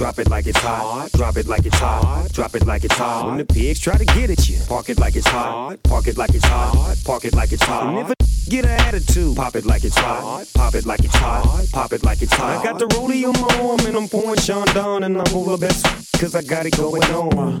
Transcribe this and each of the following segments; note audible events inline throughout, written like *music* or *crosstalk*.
Drop it like it's hot. Drop it like it's hot. Drop it like it's hot. When the pigs try to get at you, park it like it's hot. Park it like it's hot. Park it like it's hot. Get an attitude, pop it like it's hot. Pop it like it's hot. Pop it like it's hot. I got the rollie on and I'm pouring Sean down and I'm over best cause I got it going on.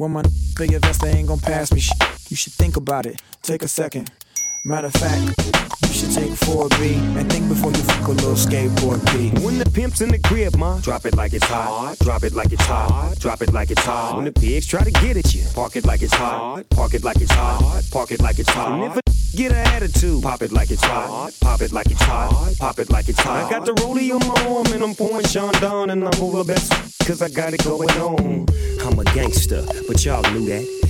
When my big invest, they ain't gon' pass me shit. You should think about it. Take a second. Matter of fact, you should take 4B and think before you fuck a little skateboard B. When the pimp's in the crib, ma, drop it like it's hot. Drop it like it's hot. Drop it like it's hot. When the pigs try to get at you, park it like it's hot. Park it like it's hot. Park it like it's hot. And if a *laughs* get an attitude, pop it like it's hot. Pop it like it's hot. Pop it like it's hot. I got the rollie on my arm and I'm pouring Sean down and I'm over best cause I got it going on. I'm a gangster, but y'all knew that.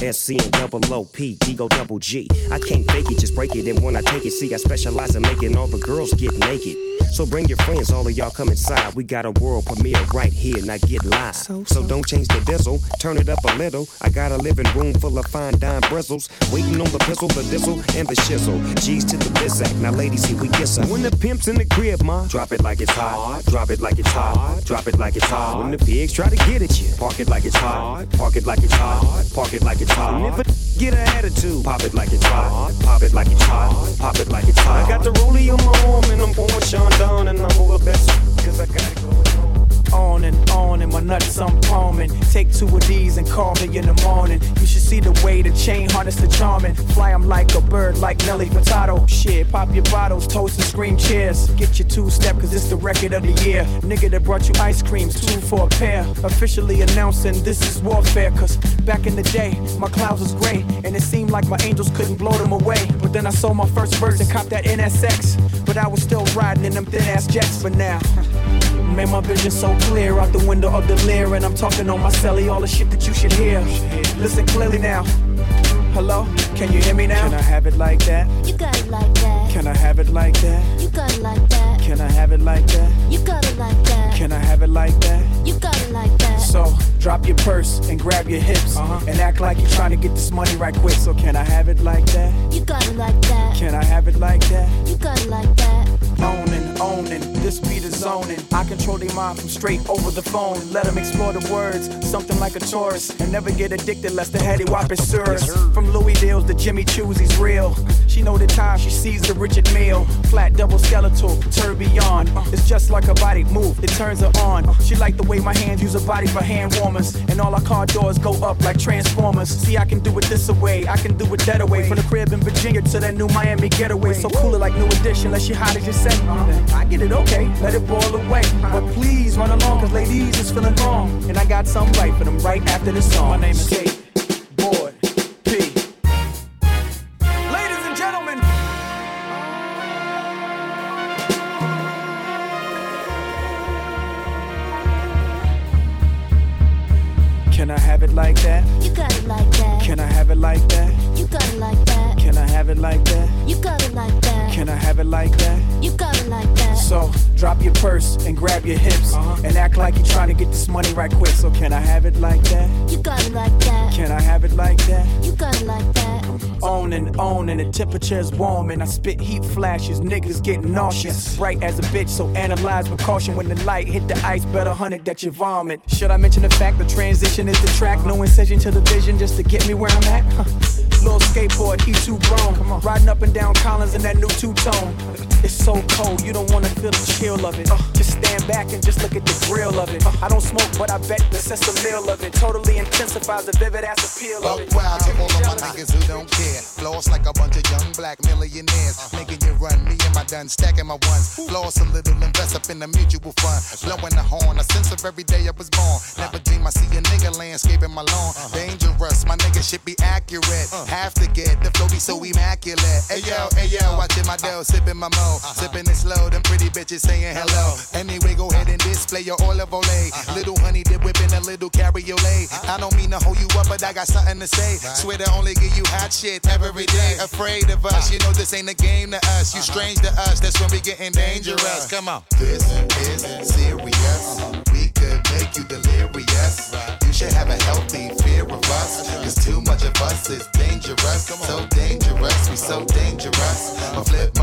SC and double OP, D go double G. I can't fake it, just break it. And when I take it, see, I specialize in making all the girls get naked. So bring your friends, all of y'all come inside. We got a world premiere right here, now get live. So, so. so don't change the diesel, turn it up a little. I got a living room full of fine dime bristles. Waiting on the pistol, the diesel, and the shizzle. G's to the bizac, now ladies, here we kiss her. When the pimp's in the crib, ma, drop it like it's hot. Drop it like it's hot. Drop it like it's hot. When the pigs try to get at you, park it like it's hot. Park it like it's hot. Park it like it's hot. And if it get an attitude, pop it like it's hot. Pop it like it's hot. Pop it like it's hot. I got the rollie on my arm and I'm pouring Sean down and I'm over best cause I got it going on and on, and my nuts I'm palming. Take two of these and call me in the morning. You should see the way the chain harness the charming. Fly 'em like a bird, like Nelly Furtado. Shit, pop your bottles, toast and scream cheers. Get your two step, cause it's the record of the year. Nigga that brought you ice creams, two for a pair. Officially announcing this is warfare, cause back in the day, my clouds was gray, and it seemed like my angels couldn't blow them away. But then I sold my first verse and copped that NSX. But I was still riding in them thin ass jets for now. *laughs* Made my vision so clear out the window of the Lear, and I'm talking on my celly, all the shit that you should hear. Listen clearly now. Hello, can you hear me now? Can I have it like that? You got it like that. Can I have it like that? You got it like that. Can I have it like that? You got it like that. Can I have it like that? You got it like that. So drop your purse and grab your hips uh-huh. and act like you're trying to get this money right quick. So can I have it like that? You got it like that. Can I have it like that? You got it like that. Owning, owning, this beat is zoning. I control their mind from straight over the phone. Let them explore the words, something like a tourist. And never get addicted lest the heady whop is From Louis Deals to Jimmy Choo's, he's real. She know the time she sees the Richard Mille. Flat double skeletal, tourbillon. It's just like a body move, it turns her on. She like the way my hands use her body for hand warmers. And all our car doors go up like transformers. See, I can do it this away, I can do it that away. From the crib in Virginia to that new Miami getaway. So cool it like new edition, unless she hot as you say. I get it okay, let it boil away. But please run along, cause ladies is feeling wrong. And I got something right for them right after this song. My name is Kate. It like that? You got it like that. So drop your purse and grab your hips uh-huh. and act like you're trying to get this money right quick. So can I have it like that? You got it like that. Can I have it like that? You got it like that. On and on and the temperature's warm and I spit heat flashes. Niggas getting nauseous. Bright as a bitch, so analyze with caution when the light hit the ice. Better it that you vomit. Should I mention the fact the transition is the track? No incision to the vision just to get me where I'm at? *laughs* Little skateboard, he too grown. Riding up and down Collins in that new two tone. It's so so cold, you don't wanna feel the chill of it. Uh, just stand back and just look at the grill of it. Uh, I don't smoke, but I bet the sense of meal of it totally intensifies the vivid ass appeal of Buck it. wild to all of my niggas who don't care. Floss like a bunch of young black millionaires. Making you run, me and my done stacking my ones. Floss a little, invest up in the mutual fund. Blowing the horn, a sense of every day I was born. Never dream I see a nigga landscaping my lawn. Dangerous, my nigga should be accurate. Have to get the flow be so immaculate. Hey yo, hey yo, watching my dough, sipping my mo. Uh-huh. Sipping it slow, them pretty bitches saying hello. Anyway, go ahead and display your olive ole. Uh-huh. Little honey dip whipping a little cabriolet. Uh-huh. I don't mean to hold you up, but I got something to say. Swear to only give you hot shit every day. Afraid of us, you know this ain't a game to us. You strange to us, that's when we getting dangerous. Come on. This is serious. We could make you delirious. You should have a healthy fear of us. Cause too much of us is dangerous. So dangerous, we so dangerous. My flip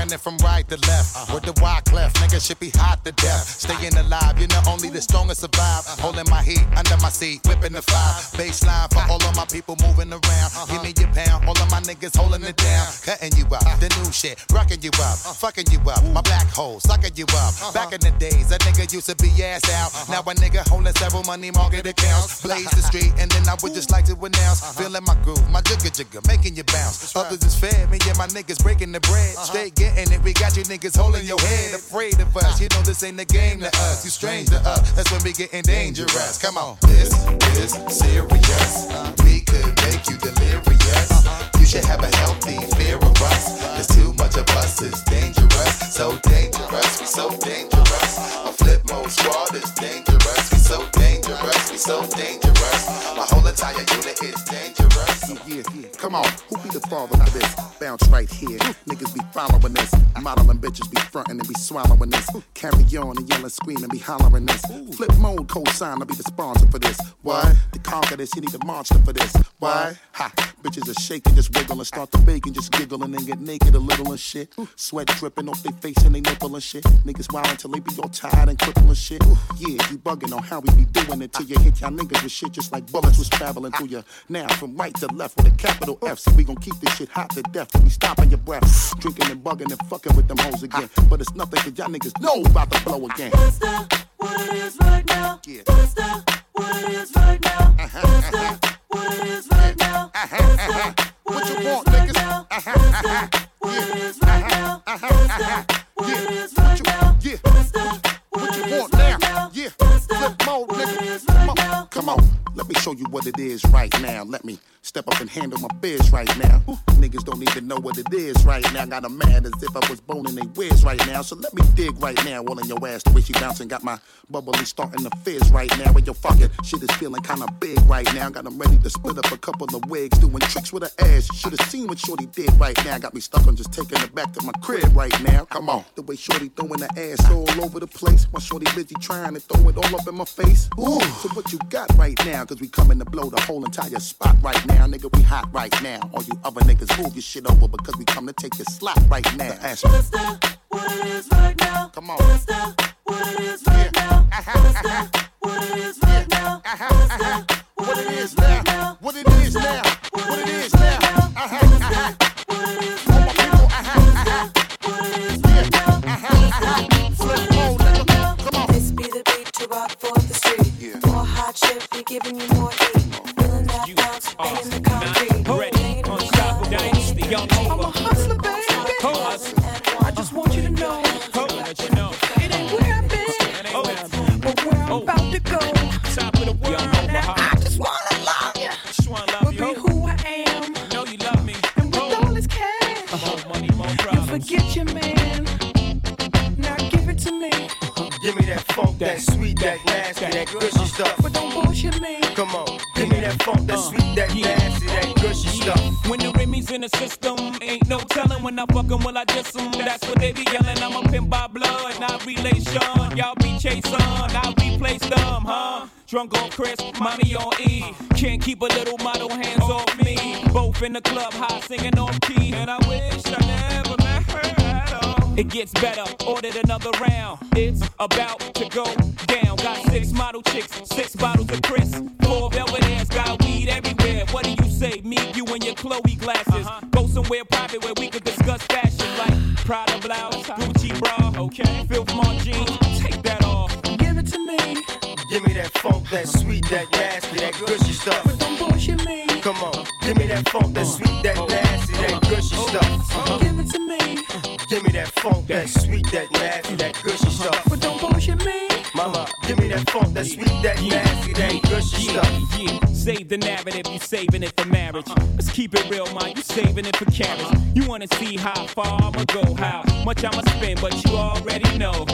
breath, swinging it from right to left. With the wide cleft, nigga should be hot to death. Staying alive, you know only the strongest survive. Holding my heat under my seat, whipping the fire. Baseline for all of my people moving around. Give me your pound, all of my niggas holding it down. Cutting you up, the new shit, rocking you up, fucking you up. My black hole, sucking you up. Back in the days, a nigga used to be ass out. Now a nigga holding several money market accounts. Blaze the street, and then I would just like to announce. Feeling my groove, my jigger jigger, making you bounce. Others is fair, me and my niggas breaking the bread. Uh-huh. Straight getting it, we got you niggas holding your head. Afraid of us, you know this ain't a game to us. You strange to us, that's when we getting dangerous. Come on. This is serious. We could make you delirious. Should have a healthy fear of us. Cause too much of us is dangerous. So dangerous, we so dangerous. A flip mode squad is dangerous. We so dangerous, we so dangerous. My whole entire unit is dangerous. Yeah, yeah. Come on, who be the father of this? Bounce right here. Niggas be following this. Modeling bitches be frontin' and be swallowing this. Carry on and yelling, screaming, be hollering this. Flip mode co-sign, I'll be the sponsor for this. Why? To conquer this, you need a monster for this. Why? Ha! Bitches are shaking, just wiggling, start to baking, just giggling and get naked a little and shit. Sweat dripping off their face and they nipple and shit. Niggas wild until they be all tired and crippled and shit. Yeah, you bugging on how we be doing it till you hit y'all niggas with shit just like bullets was traveling through you. Now from right to left with a capital F, so we gon' keep this shit hot to death. We stopping your breath, drinking and bugging and fucking with them hoes again. But it's nothing cause y'all niggas know about to blow again. What's? What it is right now? Yeah. What's? What it is right now? Uh-huh, uh-huh. What's that? What it is right now? Uh-huh, What's that? What you want, niggas? What's that? What right now? Uh-huh, What's uh-huh. that? Uh-huh, what right now? Yeah. What's that? What you want now? Yeah. What's that? Flip mode, nigga. Come right on. now? Come on. Let me show you what it is right now. Let me step up and handle my biz right now. Niggas don't even know what it is right now. Got 'em mad as if I was boning they whiz right now. So let me dig right now. All in your ass. The way she bouncing got my bubbly starting to fizz right now. With your fucking shit is feeling kinda big right now. Got 'em ready to split up a couple of wigs. Doing tricks with her ass. Should have seen what Shorty did right now. Got me stuck on just taking her back to my crib right now. Come on. The way Shorty throwing her ass all over the place. My Shorty busy trying to throw it all up in my face. Ooh. So what you got right now? Cause we coming to blow the whole entire spot right now. Nigga, we hot right now. All you other niggas move your shit over because we come to take your slot right now. Ask me. What's that? What it is right now? Come on. What's *laughs* that? What it is right now? *laughs* What's that? What it is right now? What's that? What it is right now? What it is now? What it is now? Uh-huh, uh-huh. All my people, uh-huh, uh-huh. Flip mode, nigga. Come on. This be the beat to rock for the street. More hot shit, we giving you more heat. Feeling that the. Ready, unstoppable dynasty, y'all know funk, that uh, sweet, that nasty, that gushy stuff. When the Remy's in the system, ain't no telling when I fuck 'em, will I diss 'em? That's what they be yelling. I'm a pimp by blood, not relation. Y'all be chasing, I replace them, huh? Drunk on Chris, money on E. Can't keep a little model hands off me. Both in the club, high singing on key. And I wish It gets better, ordered another round. It's about to go down. Got six model chicks, six bottles of Chris. Four velvet ass, got weed everywhere. What do you say? Me, you, and your Chloe glasses. Uh-huh. Go somewhere private where we could discuss fashion like Prada blouse, uh-huh. Gucci bra, okay, Filth jeans. Take that off. Give it to me. Give me that funk, that sweet, that nasty, that gushy stuff. But don't bullshit me. Come on, give me that funk, that sweet, that nasty, that sweet, that nasty, that gushy stuff. But don't bullshit me. Mama, give me that funk, that sweet, that nasty, that gushy Yeah, stuff. yeah. Save the narrative, you saving it for marriage. Let's keep it real, man. You saving it for carriage. You wanna see how far I'ma go, how much I'ma spend, but you already know.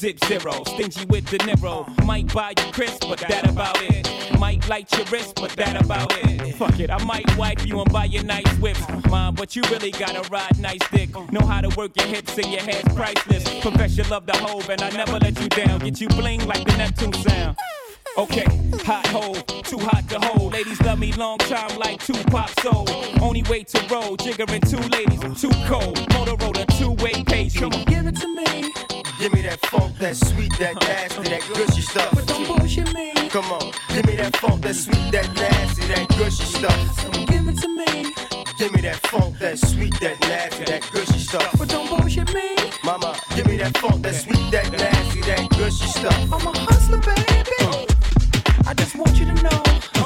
Zip zero, stingy with the Niro. Might buy you crisp, but that about it. Might light your wrist, but that about it. Fuck it, I might wipe you and buy you nice whips. Mom, but you really gotta ride nice dick. Know how to work your hips and your head's priceless. Profess your love the hoe, and I never let you down. Get you bling like the Neptune sound. Okay, hot hole, too hot to hold. Ladies love me long time like Tupac soul. Only way to roll, jiggering two ladies, too cold. Motorola, two way page. Come on, Give it to me. Give me that funk, that sweet, that nasty, that gushy stuff. But don't bullshit me. Come on, give me that funk, that sweet, that nasty, that gushy stuff. Give it to me. Give me that funk, that sweet, that nasty, that gushy stuff. But don't bullshit me. Mama, give me that funk, that sweet, that nasty, that gushy stuff. I'm a hustler, baby. Mm. I just want you to know.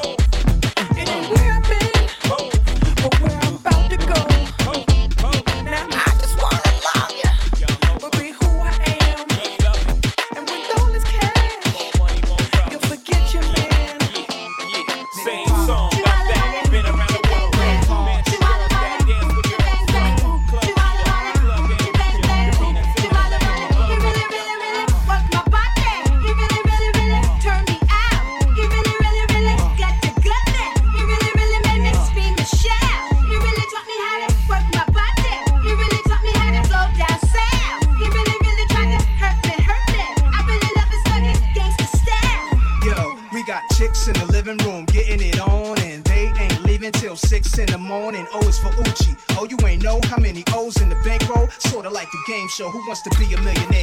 Show, Who Wants to Be a Millionaire?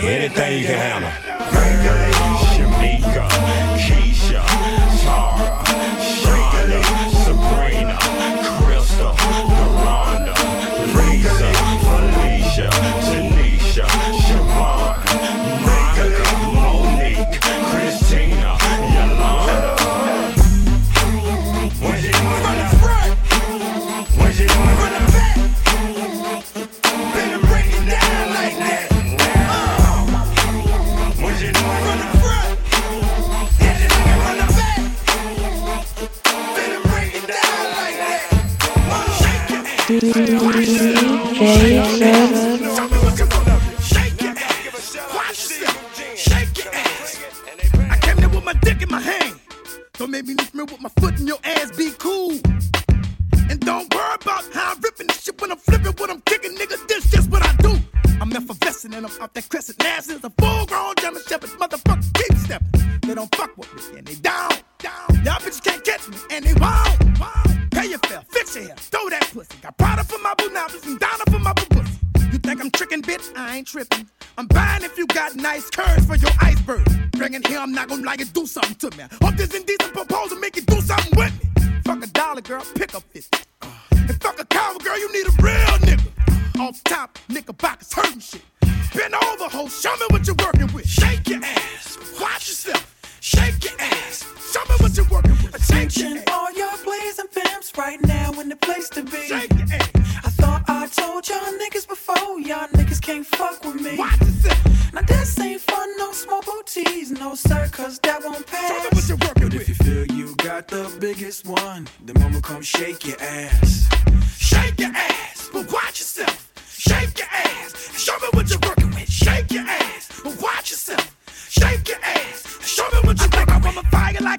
anything can happen. Jamaica, Keisha, Tar, ass.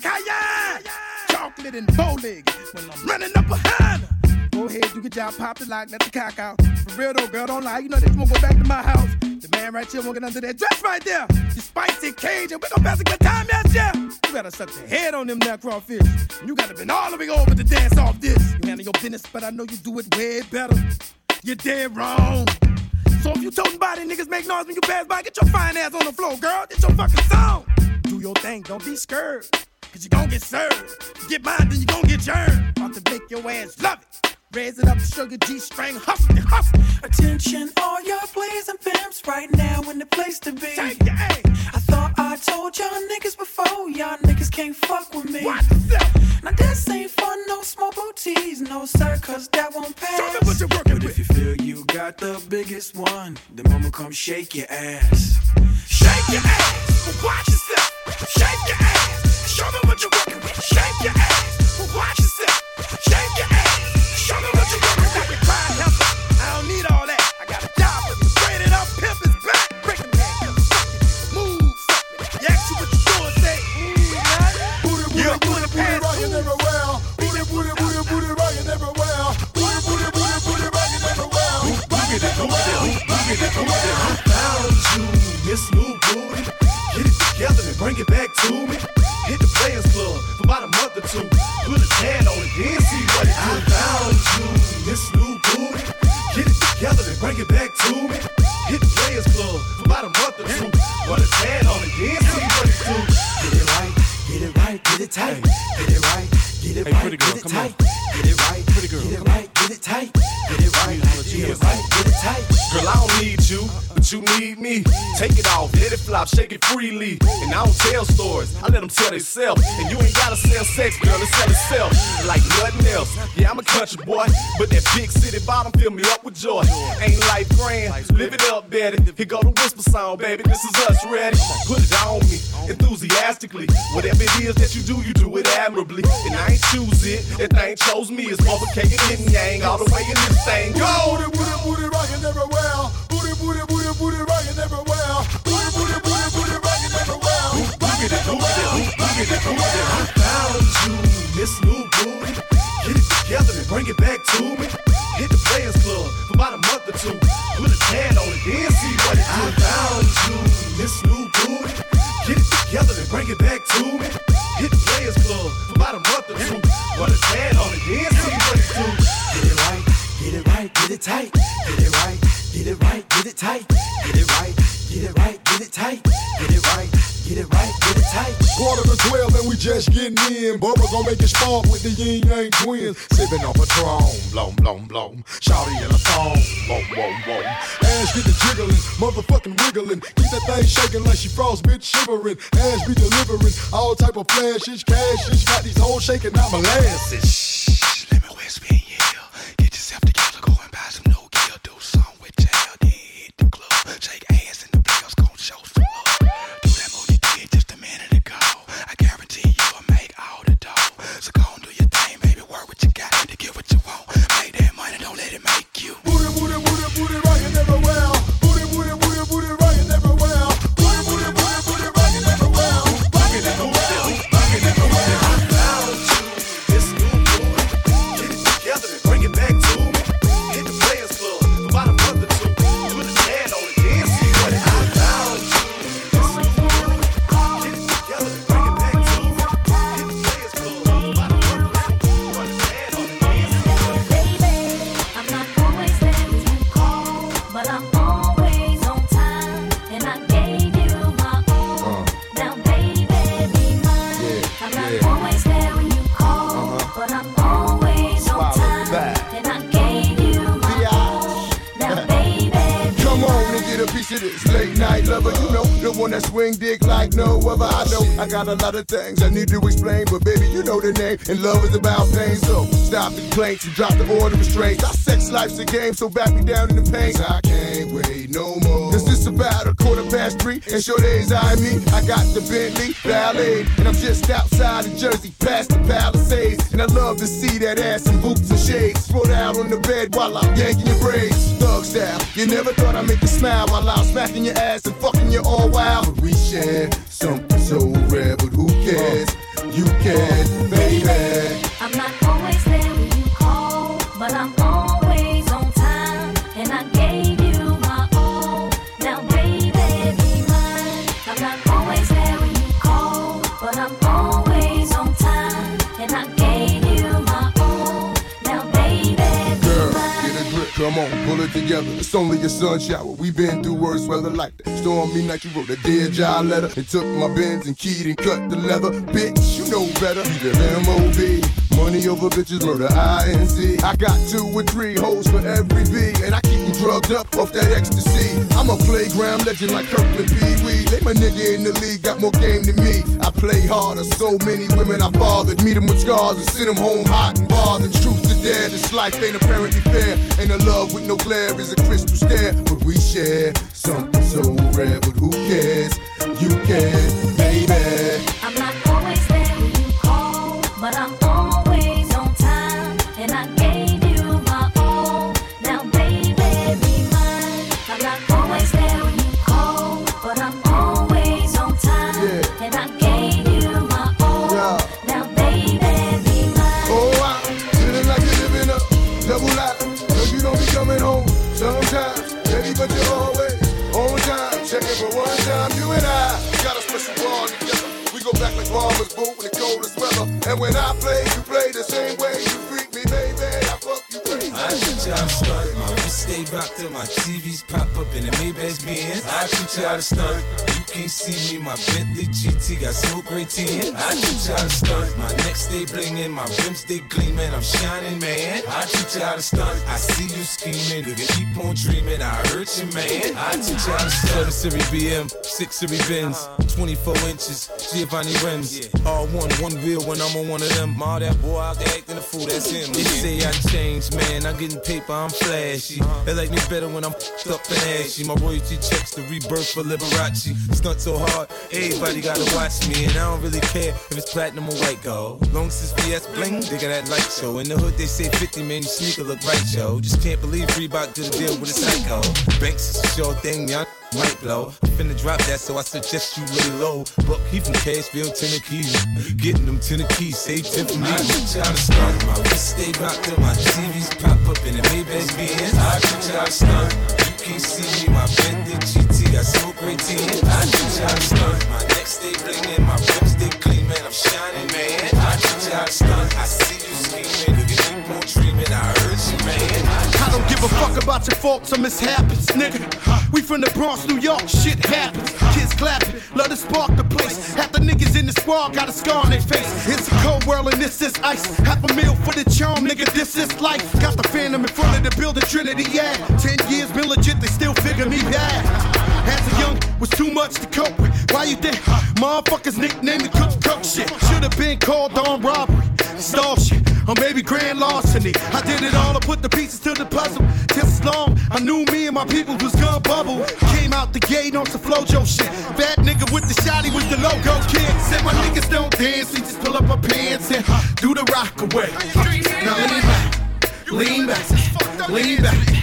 Like. Chocolate and bowling when I'm running up behind her. Go ahead, you get y'all popped it like let the cock out. For real though, girl, don't lie. You know they won't go back to my house. The man right here won't get under that dress right there. You spicy Cajun, we gon' pass a good time, yes, yeah. You gotta suck the head on them neck crawfish. You gotta been all the way over to dance off this. You handle your business, but I know you do it way better. You're dead wrong. So if you toting body niggas make noise when you pass by, get your fine ass on the floor, girl. Get your fucking song. Do your thing, don't be scared. Cause you gon' get served. Get mine, then you gon' get germed. About to make your ass love it. Raise it up, the sugar G string, hustle, hustle. Attention, all y'all players and pimps right now in the place to be. I thought I told y'all niggas before, y'all niggas can't fuck with me. Now this ain't fun, no small booties, no sir, cause that won't pass. But if you feel you got the biggest one, then mama come shake your ass. Shake your ass, watch yourself. Shake your ass, show me what you're working with. Shake your ass, watch yourself. Shake your ass, show me what you're working with. Stop your crying, helper. I don't need all that. I got a job for you. Straight it up, pimp is back. Break them hands, move. You ask you what you doing, say, mm, nothing. Booty, booty, yeah. booty, booty, everywhere. Booty, booty, booty, booty, rockin' everywhere. Booty, booty, booty, booty, rockin' everywhere. Rockin' everywhere. I found you, Miss New Booty. Get it together and bring it back to me. It back to me. Hit the Players Club for about a month or two. Put a tan on it, then see what it do. Get it right, get it right, get it tight. Get it right, get it Hey, right, girl, get it on. tight. Get it right, pretty girl, get it right, get it tight. Get it right, get it right, get it tight. Girl, I don't need you, but you need me. Take it off, let it flop, shake it freely. And I don't tell stories, I let them tell themselves. And you ain't gotta sell sex, girl, it sell itself. Like nothing else. Yeah, I'm a country boy, but that big city bottom fill me up with joy. Ain't life grand, live it up, Betty. Here go the whisper song, baby, this is us, ready? Put it on me, enthusiastically. Whatever it is that you do, you do it admirably. And I ain't choose it, that thing chose me. It's motherfucking yin yang all the way in this thing. Go! Booty, booty, booty, rockin' everywhere. Booty, booty, booty, booty, rockin' everywhere. Booty, booty, booty, booty, rockin' everywhere. Rockin' everywhere. I found you, Miss New Booty. Get it together and bring it back to me. Hit the Players Club for about a month or two. Put a tan on it, then see what it do. I found you, Miss New Booty. Get it together and bring it back to me. Hit the Players Club for about a month or two. Put a tan on it, then see what it do. Get it right, get it right, get it tight. Get it right, get it right, it tight. Get it right, get it right, get it tight. Get it right, get it right, get it tight. Quarter to twelve and we just getting in. Bubba gon' make it spark with the yin yang twins. Sipping on Patron, blom blom blom. Shawty in a thong, boom boom boom. Ass get the jiggling, motherfucking wiggling. Keep that thing shaking like she frost, bitch shivering. Ass be delivering all type of flashes, cashes. Got these hoes shaking out molasses. Shh, let me whisper in your ear. Get yourself together, go and buy some no a lot of things I need to explain, but baby, you know the name. And love is about pain. So stop the complaints and drop the order of restraints. Our sex life's a game, so back me down in the pain. I can't wait no more. Cause this about a quarter past three, and sure days I me. I got the Bentley Ballet, and I'm just outside of Jersey, past the Palisades. And I love to see that ass in boots and shades. Spread out on the bed while I'm yanking your braids. Thug style, you never thought I'd make you smile while I'm smacking your ass and fucking you all wild. But we share something so rare, but who cares? you can, baby. I'm not always there when you call, but I'm come on, pull it together. It's only a sun shower. we been through worse weather like that. Stormy night, you wrote a dear job letter and took my bins and keyed and cut the leather. Bitch, you know better. Be the MOB. Money over bitches, murder INC. I got two or three hoes for every B, and I keep you drugged up off that ecstasy. I'm a playground legend like Kirkland Pee Wee. They my nigga in the league, got more game than me. I play harder, so many women I fathered. Meet them with scars and send them home hot and bothered. Truth to this life ain't apparently fair. Ain't a love with no glare is a crystal stare. But we share something so rare, but who cares? You can, baby. I to start. I see you scheming. You keep on dreaming. I hurt you, man. I teach y'all to start. 7 Series BM, 6 Series Benz, 24 inches, Giovanni rims. All one, one wheel when I'm on one of them. All that boy out there acting a fool, that's him. They say I changed, man. I'm getting paper, I'm flashy. Uh-huh. They like me better when I'm up and ashy. My royalty checks the rebirth for Liberace. Stunt so hard, everybody gotta watch me. And I don't really care if it's platinum or white gold. Long it's VS bling, they got that light show. In the hood, they say 50, man, your sneaker look right, yo. Just can't believe Reebok did a deal with a psycho. Banks is a sure thing, young might blow. Finna drop that, so I suggest you lay low. Buck, he from Cashville, Tennessee. Getting them Tennessee, save 10 for me. I y'all to start. My wrist stay rocked up, my TVs pop up in the Maybach Benz. I teach y'all to start. You can't see me, my GT got smoke gray tin. I teach y'all to start. My neck stay blingin', my rims stay gleaming. I'm shining, man. I teach y'all to start. I see you scheming, you keep on dreaming. I heard you, man. I don't give a fuck about your faults or mishaps, nigga. We from the Bronx, New York, shit happens. Kids clapping, love to spark the place. Half the niggas in the squad got a scar on their face. It's a cold world and this is ice. Half a meal for the charm, nigga, this is life. Got the phantom in front of the building, Trinity, yeah. Ten years been legit, they still figure me bad. As a young, was too much to cope with. Why you think motherfuckers nicknamed me Cook Cook shit? Should've been called on robbery, stall shit, or maybe grand larceny. I did it all, to put the pieces to the puzzle. Just as long, I knew me and my people was gonna bubble. Came out the gate on some flojo shit. Bad nigga with the shotty was the logo kid. Said my niggas don't dance, we just pull up our pants and do the rock away. Now lean back, lean back, lean back.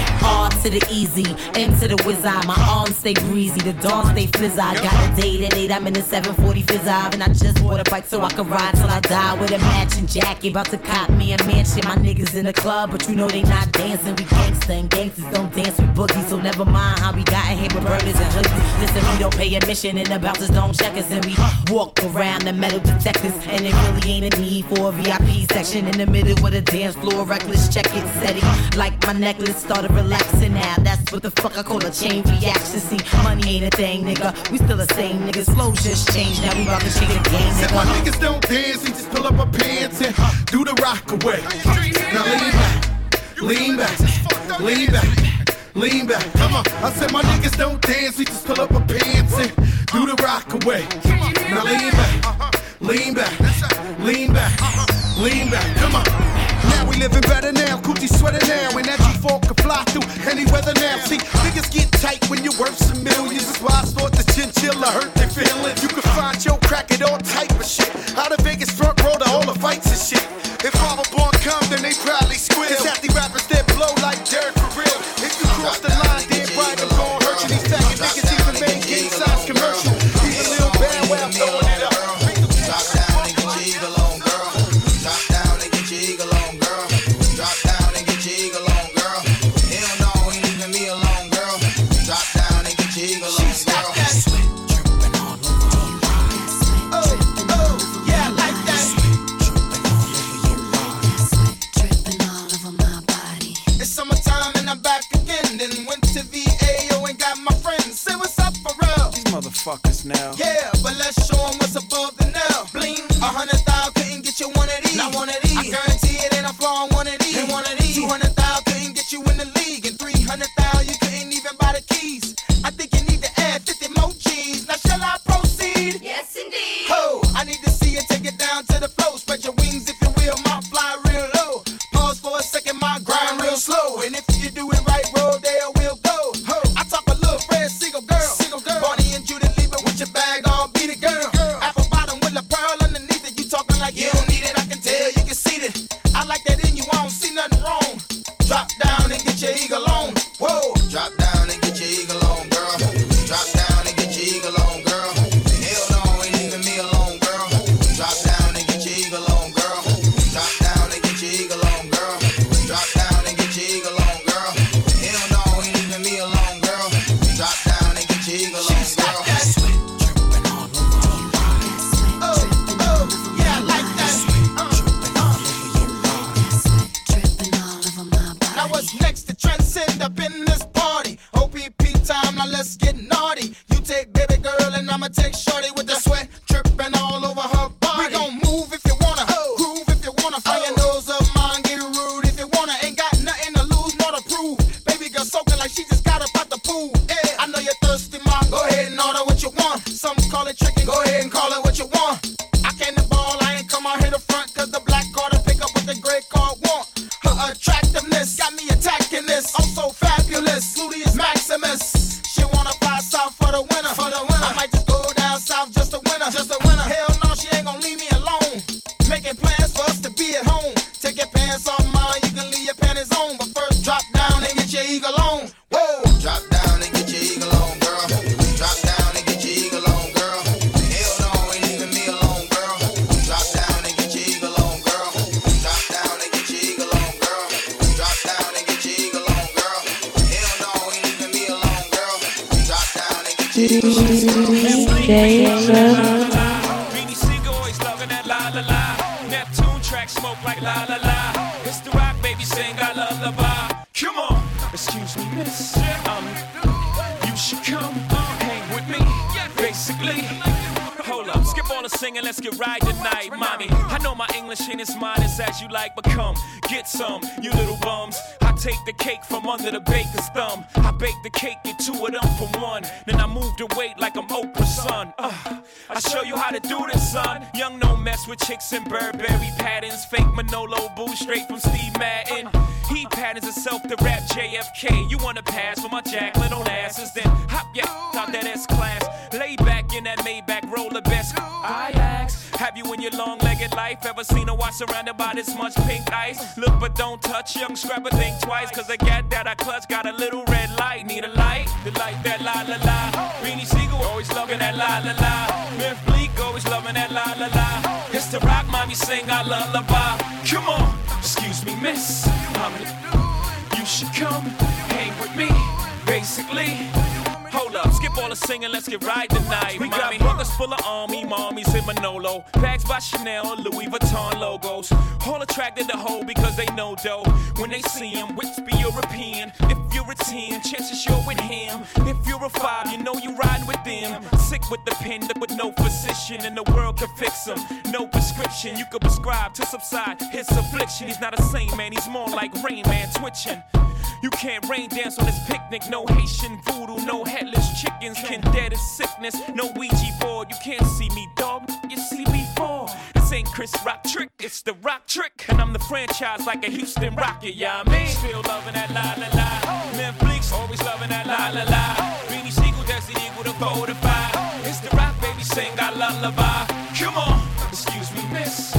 Hard to the easy, into the eye. My arms stay breezy, the dawn stay fizz I got a date at 8, I'm in the 740 fizz and I just bought a bike so I can ride till I die with a matching jacket. About to cop me a mansion. My niggas in the club, but you know they not dancing. We gangsta and gangsters don't dance with boogies, so never mind how we got in here with burgers and hoodies. Listen, we don't pay admission and the bouncers don't check us, and we walk around the metal detectors. And it really ain't a need for a VIP section in the middle with a dance floor. Reckless check it setting like my necklace started relaxing now. That's what the fuck I call a chain reaction. See, money ain't a thing, nigga. We still the same niggas. Flow just changed. Now we about to change the game, Said my niggas don't dance, we just pull up our pants and do the rock away. Now lean back, lean back, lean back, lean back. Come on. I said my niggas don't dance, we just pull up our pants and do the rock away. Now lean back, lean back, lean back, lean back. Come on. Living better now, coochie sweater now, and that G4 can fly through any weather now. See, niggas get tight when you're worth some millions. That's why I thought the chinchilla hurt their feelings. You can find your crack at all type of shit. Out of Vegas front row to all the fights and shit. If Father Born come, then they probably should come hang with me, basically. Hold up, skip all the singing, let's get right tonight. We got buckets full of army, mommies in Manolo. Bags by Chanel, Louis Vuitton logos. All attracted to hoe because they know dough. When they see him, which be European. If you're a 10, chances you're with him. If you're a 5, you know you riding with them. Sick with the pen, look with no physician, and the world can fix him. No prescription, you could prescribe to subside his affliction. He's not a saint, man, he's more like Rain Man twitching. You can't rain dance on this picnic. No Haitian voodoo, no headless chickens. Can dead is sickness. No Ouija board. You can't see me, dog. You see me fall ain't Chris Rock trick, it's the rock trick. And I'm the franchise like a Houston Rocket, yeah, I mean. Still loving that la la la. Oh. Netflix, always loving that la la la. Oh. Beanie Sigel, Desert Eagle, the four to five. Oh. It's the rock, baby, sing our lullaby. Come on, excuse me, miss.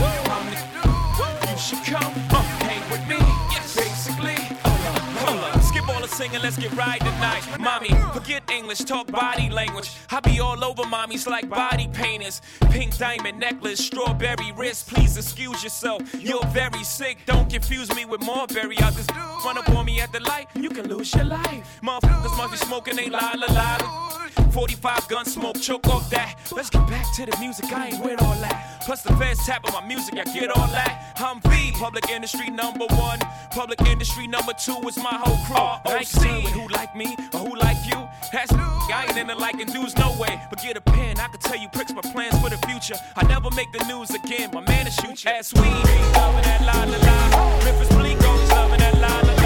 singing, let's get right tonight. Mommy, forget English, talk body language. I be all over mommies like body painters. Pink diamond necklace, strawberry wrist. Please excuse yourself, you're very sick. Don't confuse me with Marbury. I just run up on me at the light, you can lose your life. Motherfuckers must be smoking, they la la la. 45 gun smoke, choke off that. Let's get back to the music, I ain't with all that. Plus the first tap of my music, I get all that. I'm V, public industry number one. Public industry number two is my whole crew. Oh, seen. who like me or who like you. That's I ain't into liking dudes, no way. But get a pen, I can tell you pricks my plans for the future. I never make the news again, my man is shoot you. As we loving that la la la, Memphis Bleek always loving that la la la.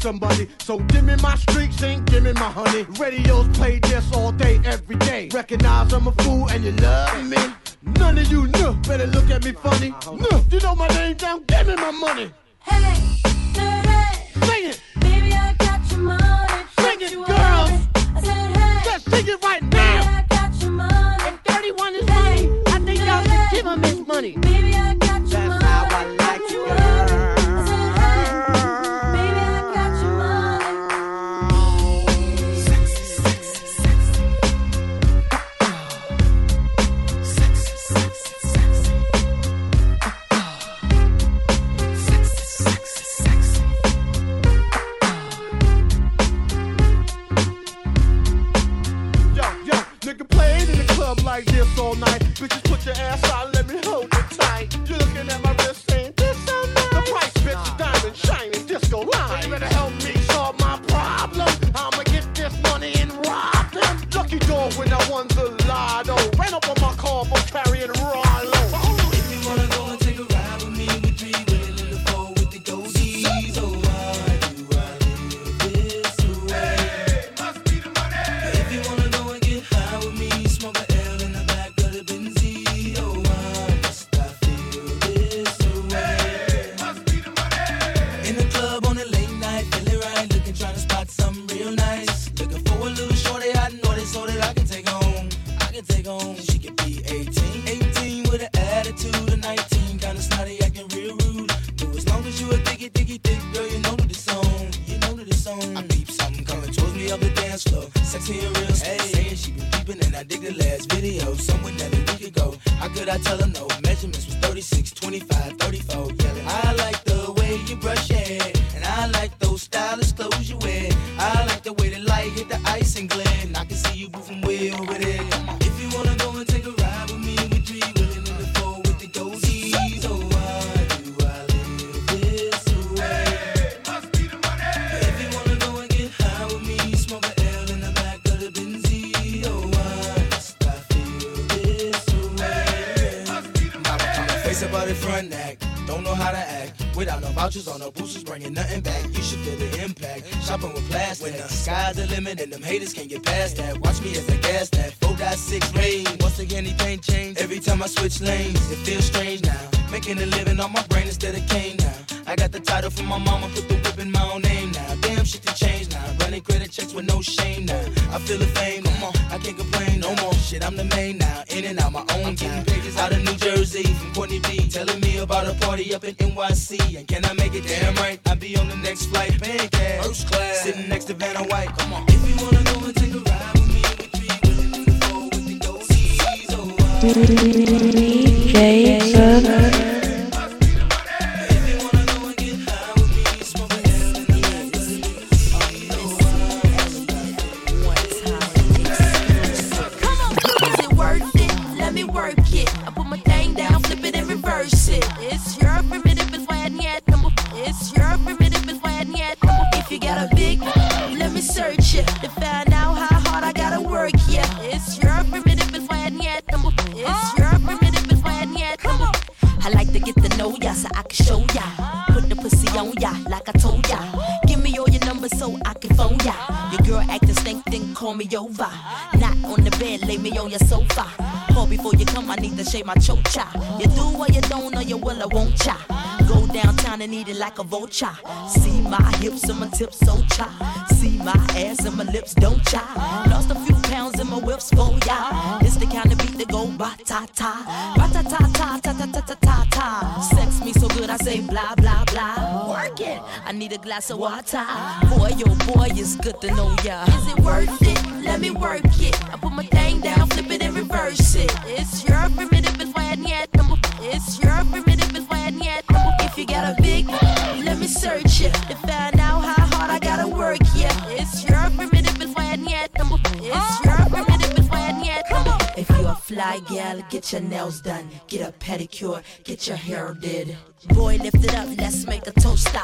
somebody. So give me my street and give me my honey. Radios play this all day, every day. Recognize I'm a fool and you love me. None of you know better look at me funny. No, you know my name down, give me my money. Hey, dirty. Sing it. Baby, I got your money. Sing it, girls. I said, hey. Let's sing it right now. Baby, I got your money. And 31 is hey, mine. I think y'all should give him his money. Baby, I got your That's money. all night. Bitches, put your ass out, let me hold you. I like the way the light hit the ice and glint. I can see you moving way over there. Without no vouchers or no boosters, bringing nothing back. You should feel the impact. Shopping with plastic. When the sky's the limit and them haters can't get past that. Watch me as I gas that. Four got six rain. Once again, anything change. Every time I switch lanes, it feels strange now. Making a living on my brain instead of cane now. I got the title from my mama, put the whip in my own name now. Damn shit to change now. Running credit checks with no shame now. I feel the fame, come on, I can't complain no more. Shit, I'm the main now. In and out my own game. Pages out of New Jersey from Courtney B. Telling me about a party up in NYC. And can I make it damn right? I'll be on the next flight, pancake. First class. Sitting next to Vanna White, come on. If you wanna go and take a ride with me, with me, with the with the dough, DJ Southern. can show ya. Put the pussy on ya, like I told ya. Give me all your numbers so I can phone ya. Your girl acting stank, then call me over. Not on the bed, lay me on your sofa. Call before you come, I need to shave my chocha. You do what you don't, or you will, I won't ya. Go downtown and eat it like a vulture. See my hips and my tips, so cha. See my ass and my lips, don't cha. Lost a few pounds in my whips, for ya. It's the kind of beat that go ba ta ta. Need a glass of water. Boy, yo boy, it's good to know ya. Is it worth it? Let me work it. I put my thing down, flip it and reverse it. It's your primitive, it's why I need. It's your primitive, it's why I need. If you got a big, let me search it to find out how hard I gotta work. Yeah, it's your primitive, it's why I need. It's your primitive, it's why I need. If you a fly gal, get your nails done, get a pedicure, get your hair did. Boy, lift it up, let's make a toaster.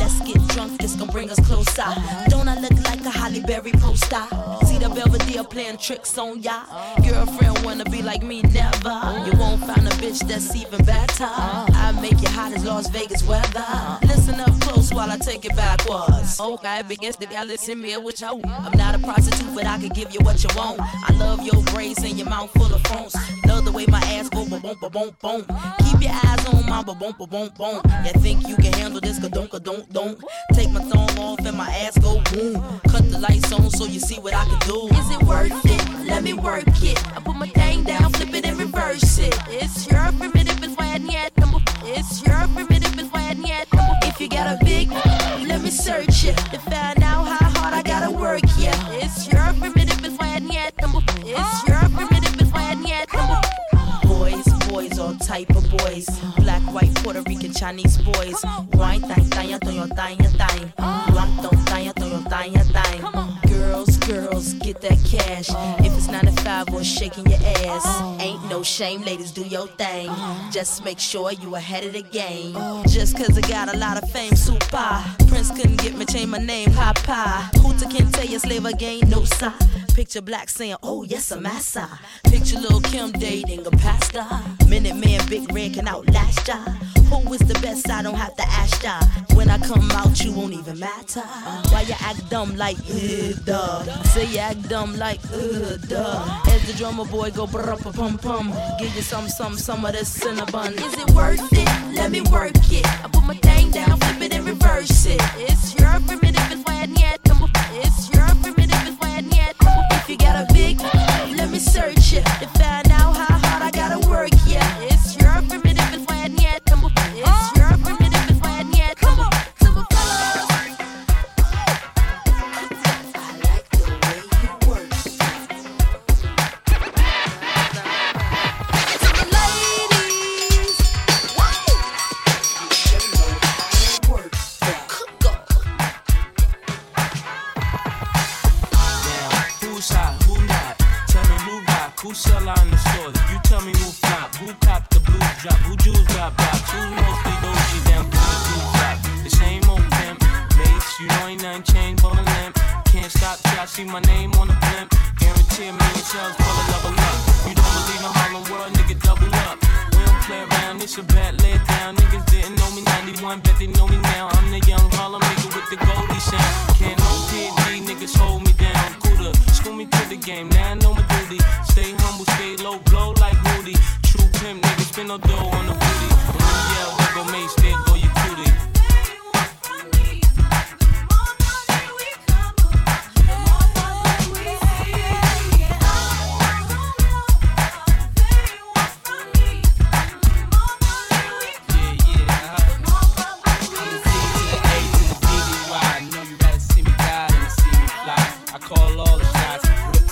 Let's get drunk, this gon' bring us closer. Don't I look like a Halle Berry poster? See the Belvedere playing tricks on ya. Girlfriend wanna be like me, never. You won't find a bitch that's even better. I make you hot as Las Vegas weather. Listen up close while I take it backwards. Okay, begins to listen me what you I'm not a prostitute, but I can give you what you want. I love your braids and your mouth full of phones. Love the way my ass go boom ba boom boom. Keep your eyes on my boom ba boom boom. You think you can handle this? Ka don't ka don't don't. Take my thumb off and my ass go boom. Cut the lights on so you see what I can do. Is it worth it? Let me work it. I put my thing down, flip it and reverse it. It's your primitive, it's why I. It's your primitive, it's why I. If you got a big, let me search it to find out how hard I gotta work. Yeah, it's your primitive, it's why I need. It's Boys, all type of boys. Black, white, Puerto Rican, Chinese boys. Wine, thang, thang, thang, thang, thang. Rock, don't thang, thang, thang, thang. Girls, girls, get that cash. If it's 9 to 5 or shaking your ass. Ain't no shame, ladies, do your thing. Just make sure you ahead of the game. Just cause I got a lot of fame, super. Prince couldn't get me, change my name, Papa. Hooter can tell you slave again, no sign. Picture black saying, oh yes, I'm massa. Picture little Kim dating a pastor. Minute man, big red can outlast ya. Who is the best? I don't have to ask ya. When I come out, you won't even matter. Why you act dumb like, uh, duh? Say you act dumb like, uh, duh. As the drummer boy go brr pum pum. Give you some, some, some of this cinnamon. Is it worth it? Let me work it. I put my thing down, flip it and reverse it. It's your primitive, it's why I need. It's your primitive, me search it. To find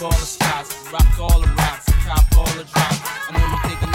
all the spots, rock all the rocks, cop all the drops. I'm on the thinking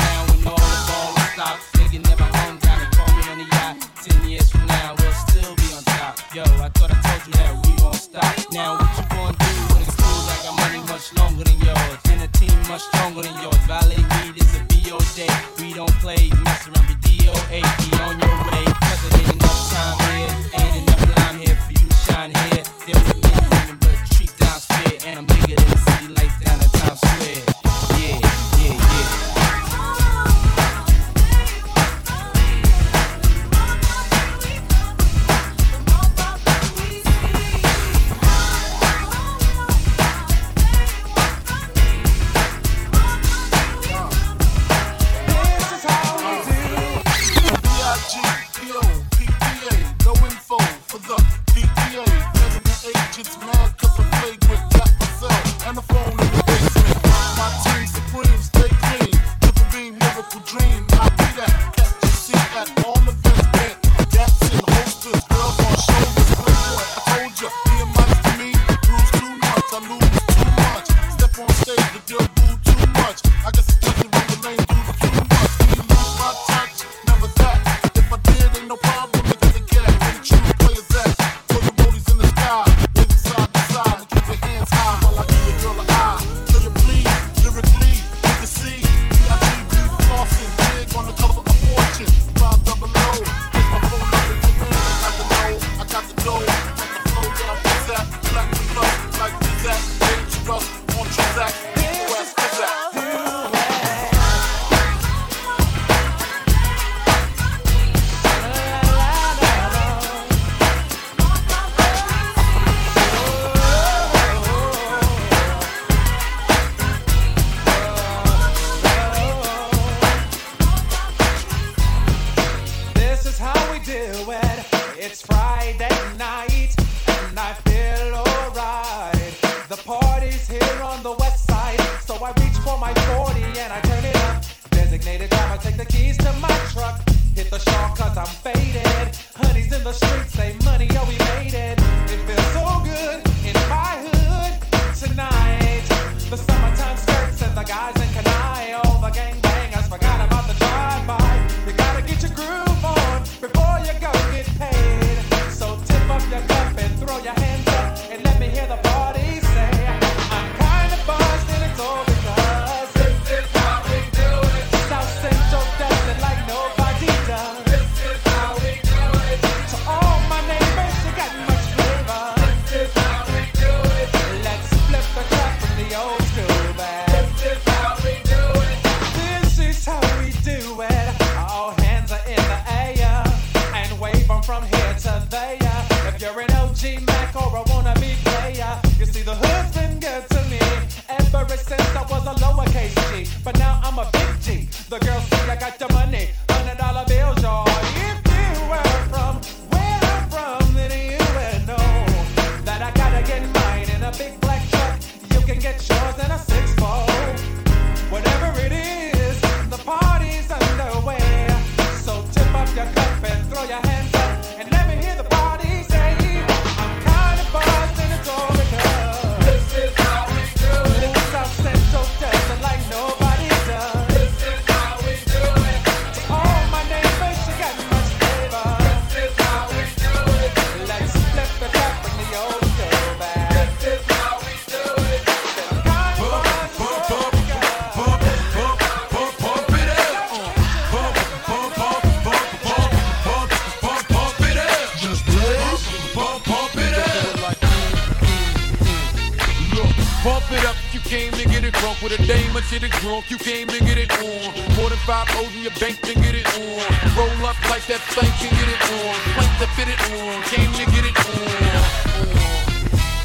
with a dame or shit it drunk. You came to get it on. More than five O's in your bank to get it on. Roll up like that thing can get it on. Plank to fit it on. Came to get it on.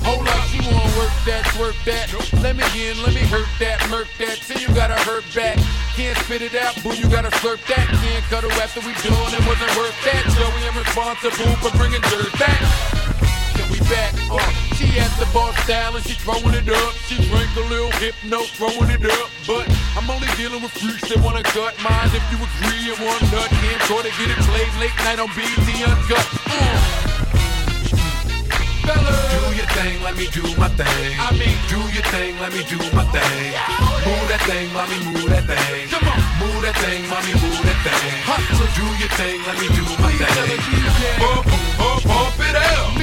Hold up, you wanna work that, work that. Let me in, let me hurt that, murk that. Till you gotta hurt back. Can't spit it out, boo, you gotta slurp that. Can't cut her after we done, it wasn't worth that. Joey, I'm responsible for bringing dirt back. Can we back? Uh, she at the bar style and she throwing it up. She drank a little hypno, throwing it up. But I'm only dealing with freaks that wanna cut mine. If you agree and one nut, can't try to get it played late night on BET Uncut. Uh. Fellas. Do your thing, let me do my thing. I mean, do your thing, let me do my thing. Move that thing, mommy, move that thing. Come on, move that thing, mommy, move that thing. Hustle, do your thing, let me do my thing. Pump, pump it out.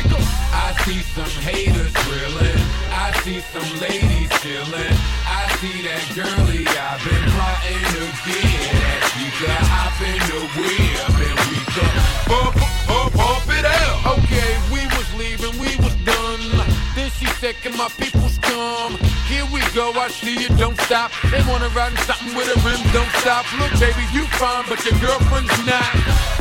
I see some haters drilling. I see some ladies chilling. I see that girlie I've been plotting to get. She got hop in the whip and we come pump, pump, pump it out. Okay, we was leaving, we was done. Then she said, Can my peoples come? Here we go, I see you, don't stop. They wanna ride in something with a rim, don't stop. Look, baby, you fine, but your girlfriend's not.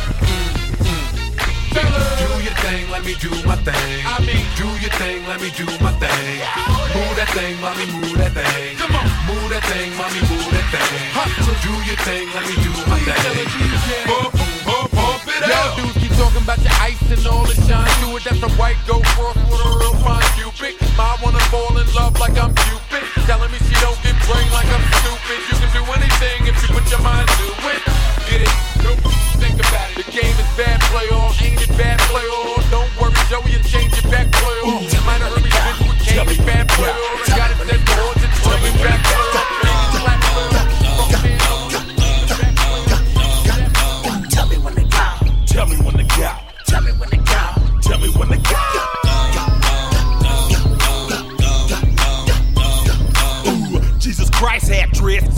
Thing, let me do my thing. I mean, do your thing, let me do my thing. Move that thing, mommy, move that thing. Come on, move that thing, mommy, move that thing. So do your thing, let me do my thing. Pump, pump, pump it up. Talking about your ice and all the shine to it. That's a white go cross with a real fine cupid. I wanna fall in love like I'm Cupid. Telling me she don't get brain like I'm stupid. You can do anything if you put your mind to it. Get it? Nope. Think about it. The game is bad, play all. Ain't it bad, play all. Don't worry, Joey, and change your back, play all. Heard me bitch with game is bad, play all.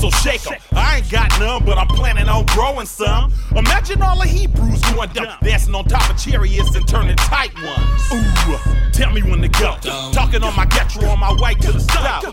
So shake 'em. I ain't got none, but I'm planning on growing some. Imagine all the Hebrews going dumb, dancing on top of chariots and turning tight ones. Ooh, tell me when to go. Talking on my getro on my way to the stop.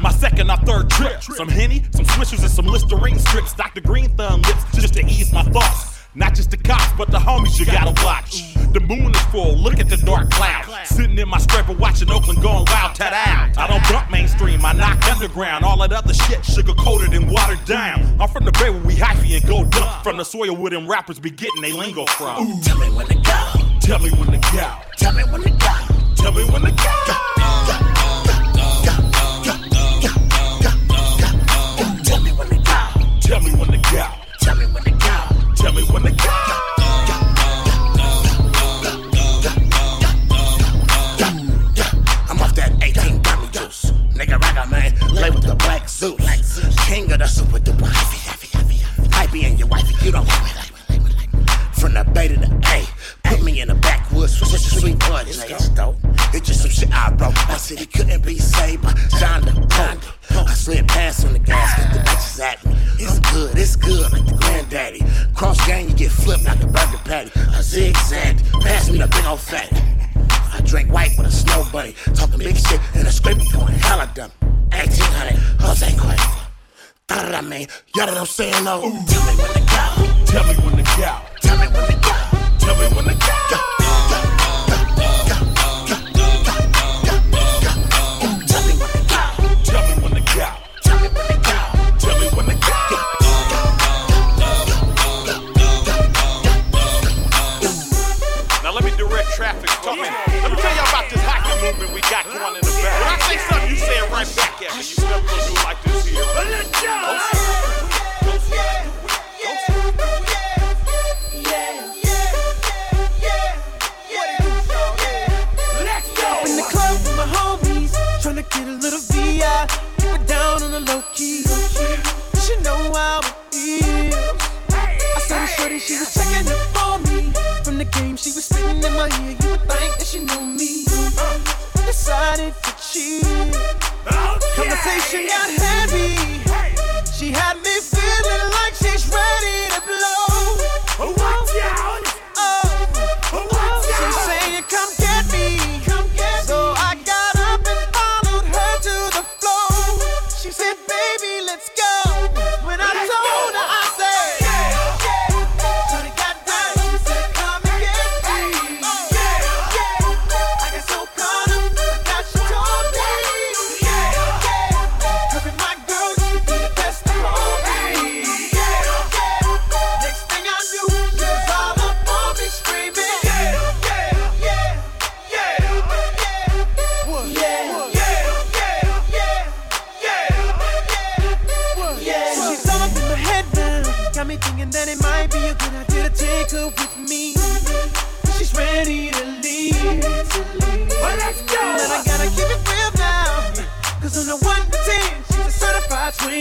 My second or third trip. Some Henny, some Swishers, and some Listerine strips. Dr. Green Thumb lips just to ease my thoughts. Not just the cops, but the homies you gotta watch. The moon is full, look at the dark cloud. Sitting in my scraper watching Oakland going wild, tat. I don't dump mainstream, I knock underground. All that other shit, sugar coated and watered down. I'm from the bay where we hyphy and go dump. From the soil where them rappers be getting they lingo from. Ooh. Tell me when to go. Tell me when to go. Tell me when to go. Tell me when to go. Tell me when to go. Tell me when to go. Tell me when to go. Nigga ragga man, lay with the black Zeus. King of the super duper. Hyphy and your wifey, you don't like me. From the Bay to the A, put me in the backwoods for such a sweet bud. It's dope. It's just some shit I. I said it couldn't be saved by Shonda Pond. I slid past on the gas, get the bitches at me. It's good, it's good, like the granddaddy. Cross gang, you get flipped like a burger patty. I zigzagged, pass me the big old fatty. I drank white with a snow bunny, talking big shit and a scraping point. Hell, I done 1800, Jose Cuervo. Da da, man. Y'all know what I'm saying, though? Tell me when to go. Tell me when to go. Tell me when to go. Tell me when to go. Tell this we got going in the back. When I say something, you say it right back at me. You never gonna do like this here. Let's go. Club with my homies, tryna get a little VI. Keep it down on the low key. She know how it is. I saw the shorty, she was checking up for me. From the game, she was spitting in my ear. You would think that she knew me. Decided to cheat. Oh, Conversation got heavy. She had me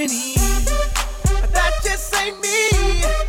That just ain't me.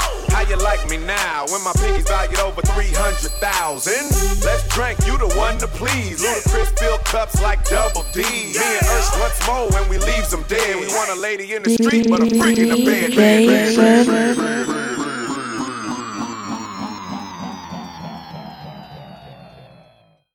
How you like me now when my pinky's valued over 300,000? Let's drink, you the one to please. Ludacris fill cups like double D. Me and Usher once more when we leaves them dead. We want a lady in the street, but a freak in the bed. bed, bed, bed, bed, bed.